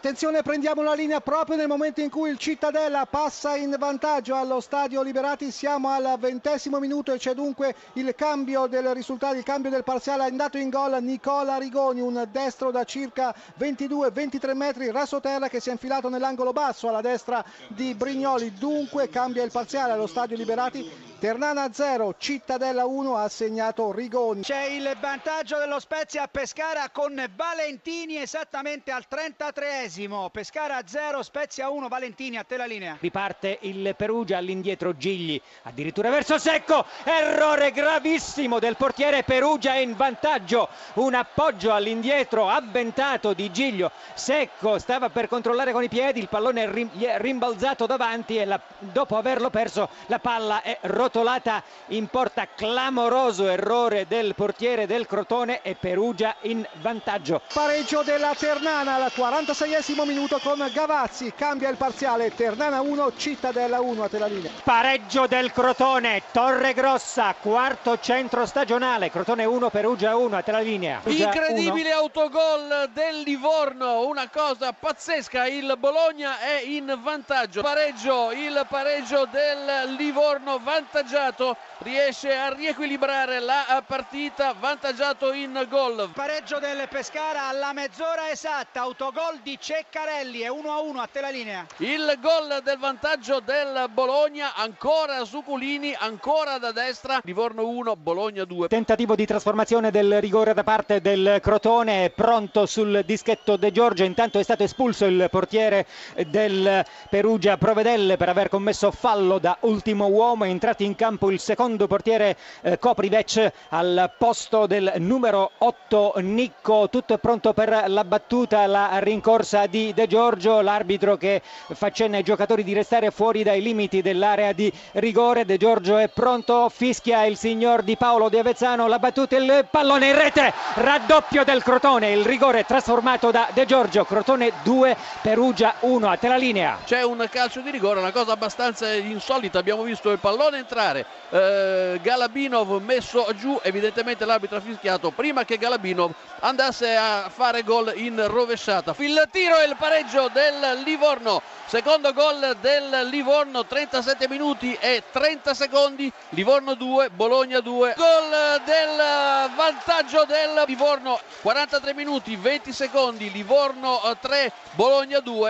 attenzione, prendiamo la linea proprio nel momento in cui il Cittadella passa in vantaggio allo Stadio Liberati. Siamo al ventesimo minuto e c'è dunque il cambio del risultato, il cambio del parziale. È andato in gol Nicola Rigoni, un destro da circa 22-23 metri, rasoterra che si è infilato nell'angolo basso alla destra di Brignoli. Dunque cambia il parziale allo Stadio Liberati. Ternana 0, Cittadella 1 ha segnato Rigoni. C'è il vantaggio dello Spezia a Pescara con Valentini esattamente al 33esimo. Pescara 0, Spezia 1, Valentini a te la linea. Riparte il Perugia all'indietro Gigli, addirittura verso Secco, errore gravissimo del portiere Perugia in vantaggio, un appoggio all'indietro avventato di Giglio. Secco stava per controllare con i piedi, il pallone è rimbalzato davanti e la, dopo averlo perso la palla è rotata rotolata in porta, clamoroso errore del portiere del Crotone e Perugia in vantaggio. Pareggio della Ternana al 46esimo minuto con Gavazzi, cambia il parziale, Ternana 1, Cittadella 1 a te la linea. Pareggio del Crotone, Torre Grossa, quarto centro stagionale, Crotone 1, Perugia 1 a te la linea. Perugia Incredibile 1. autogol del Livorno, una cosa pazzesca, il Bologna è in vantaggio. Pareggio, il pareggio del Livorno, vantaggio avvantaggiato riesce a riequilibrare la partita vantaggiato in gol. Pareggio del Pescara alla mezz'ora esatta autogol di Ceccarelli è 1-1 a te la linea. Il gol del vantaggio del Bologna ancora su Culini ancora da destra Livorno 1 Bologna 2 tentativo di trasformazione del rigore da parte del Crotone pronto sul dischetto De Giorgio. Intanto è stato espulso il portiere del Perugia Provedelle per aver commesso fallo da ultimo uomo è entrato in in campo il secondo portiere eh, Kopribec al posto del numero 8 Nicco tutto è pronto per la battuta la rincorsa di De Giorgio l'arbitro che fa cenno ai giocatori di restare fuori dai limiti dell'area di rigore. De Giorgio è pronto fischia il signor Di Paolo di Avezzano la battuta il pallone in rete raddoppio del Crotone il rigore trasformato da De Giorgio Crotone 2 Perugia 1 a te la linea. C'è un calcio di rigore una cosa abbastanza insolita abbiamo visto il pallone entrare entrare. Eh, Galabinov messo giù evidentemente l'arbitro ha fischiato prima che Galabinov andasse a fare gol in rovesciata. Il tiro e il pareggio del Livorno. Secondo gol del Livorno 37 minuti e 30 secondi. Livorno 2 Bologna 2 gol del vantaggio del Livorno 43 minuti 20 secondi. Livorno 3 Bologna 2